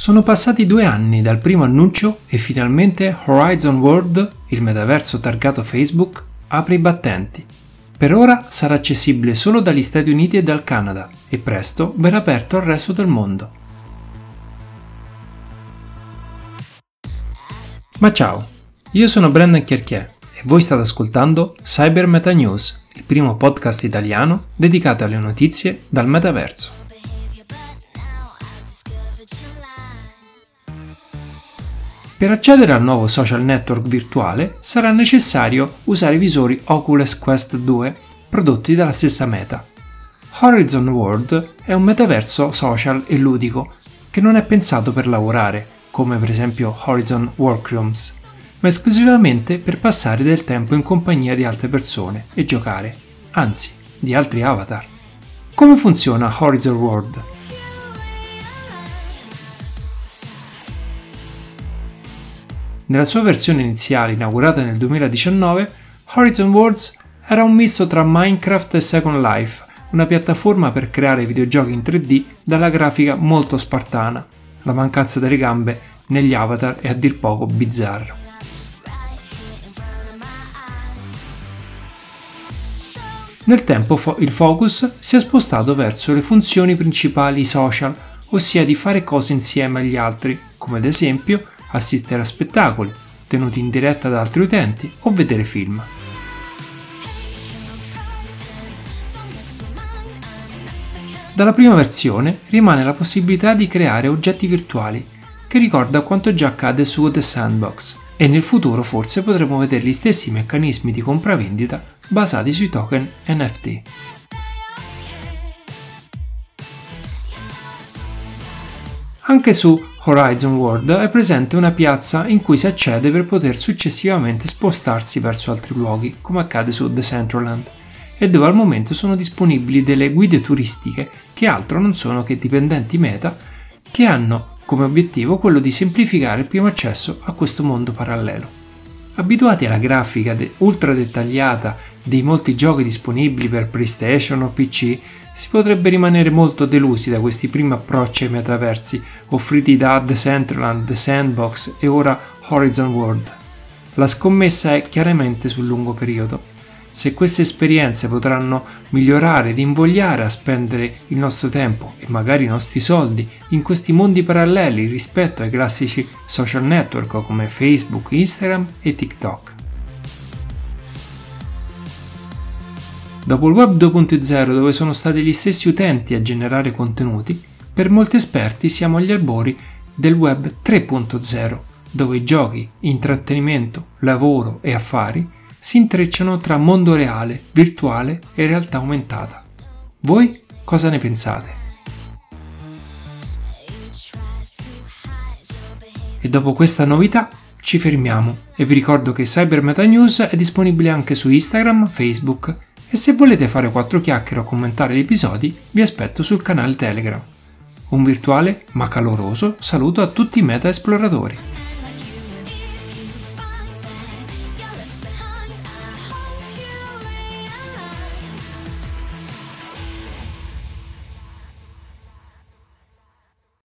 Sono passati due anni dal primo annuncio e finalmente Horizon World, il metaverso targato Facebook, apre i battenti. Per ora sarà accessibile solo dagli Stati Uniti e dal Canada e presto verrà aperto al resto del mondo. Ma ciao, io sono Brendan Chierchier e voi state ascoltando Cyber Meta News, il primo podcast italiano dedicato alle notizie dal metaverso. Per accedere al nuovo social network virtuale sarà necessario usare i visori Oculus Quest 2 prodotti dalla stessa Meta. Horizon World è un metaverso social e ludico che non è pensato per lavorare, come per esempio Horizon Workrooms, ma esclusivamente per passare del tempo in compagnia di altre persone e giocare, anzi, di altri avatar. Come funziona Horizon World? Nella sua versione iniziale, inaugurata nel 2019, Horizon Worlds era un misto tra Minecraft e Second Life, una piattaforma per creare videogiochi in 3D dalla grafica molto spartana. La mancanza delle gambe negli avatar è a dir poco bizzarro. Nel tempo il focus si è spostato verso le funzioni principali social, ossia di fare cose insieme agli altri, come ad esempio assistere a spettacoli, tenuti in diretta da altri utenti o vedere film. Dalla prima versione rimane la possibilità di creare oggetti virtuali, che ricorda quanto già accade su The Sandbox, e nel futuro forse potremo vedere gli stessi meccanismi di compravendita basati sui token NFT. Anche su Horizon World è presente una piazza in cui si accede per poter successivamente spostarsi verso altri luoghi, come accade su Decentraland, e dove al momento sono disponibili delle guide turistiche che altro non sono che dipendenti meta che hanno come obiettivo quello di semplificare il primo accesso a questo mondo parallelo. Abituati alla grafica de- ultra dettagliata dei molti giochi disponibili per PlayStation o PC, si potrebbe rimanere molto delusi da questi primi approcci ai metaversi offriti da The Centraland, The Sandbox e ora Horizon World. La scommessa è chiaramente sul lungo periodo. Se queste esperienze potranno migliorare ed invogliare a spendere il nostro tempo e magari i nostri soldi in questi mondi paralleli rispetto ai classici social network come Facebook, Instagram e TikTok. Dopo il web 2.0 dove sono stati gli stessi utenti a generare contenuti, per molti esperti siamo agli albori del web 3.0 dove i giochi, intrattenimento, lavoro e affari si intrecciano tra mondo reale, virtuale e realtà aumentata. Voi cosa ne pensate? E dopo questa novità ci fermiamo e vi ricordo che Cyber Meta News è disponibile anche su Instagram, Facebook e se volete fare quattro chiacchiere o commentare gli episodi, vi aspetto sul canale Telegram. Un virtuale ma caloroso saluto a tutti i meta esploratori.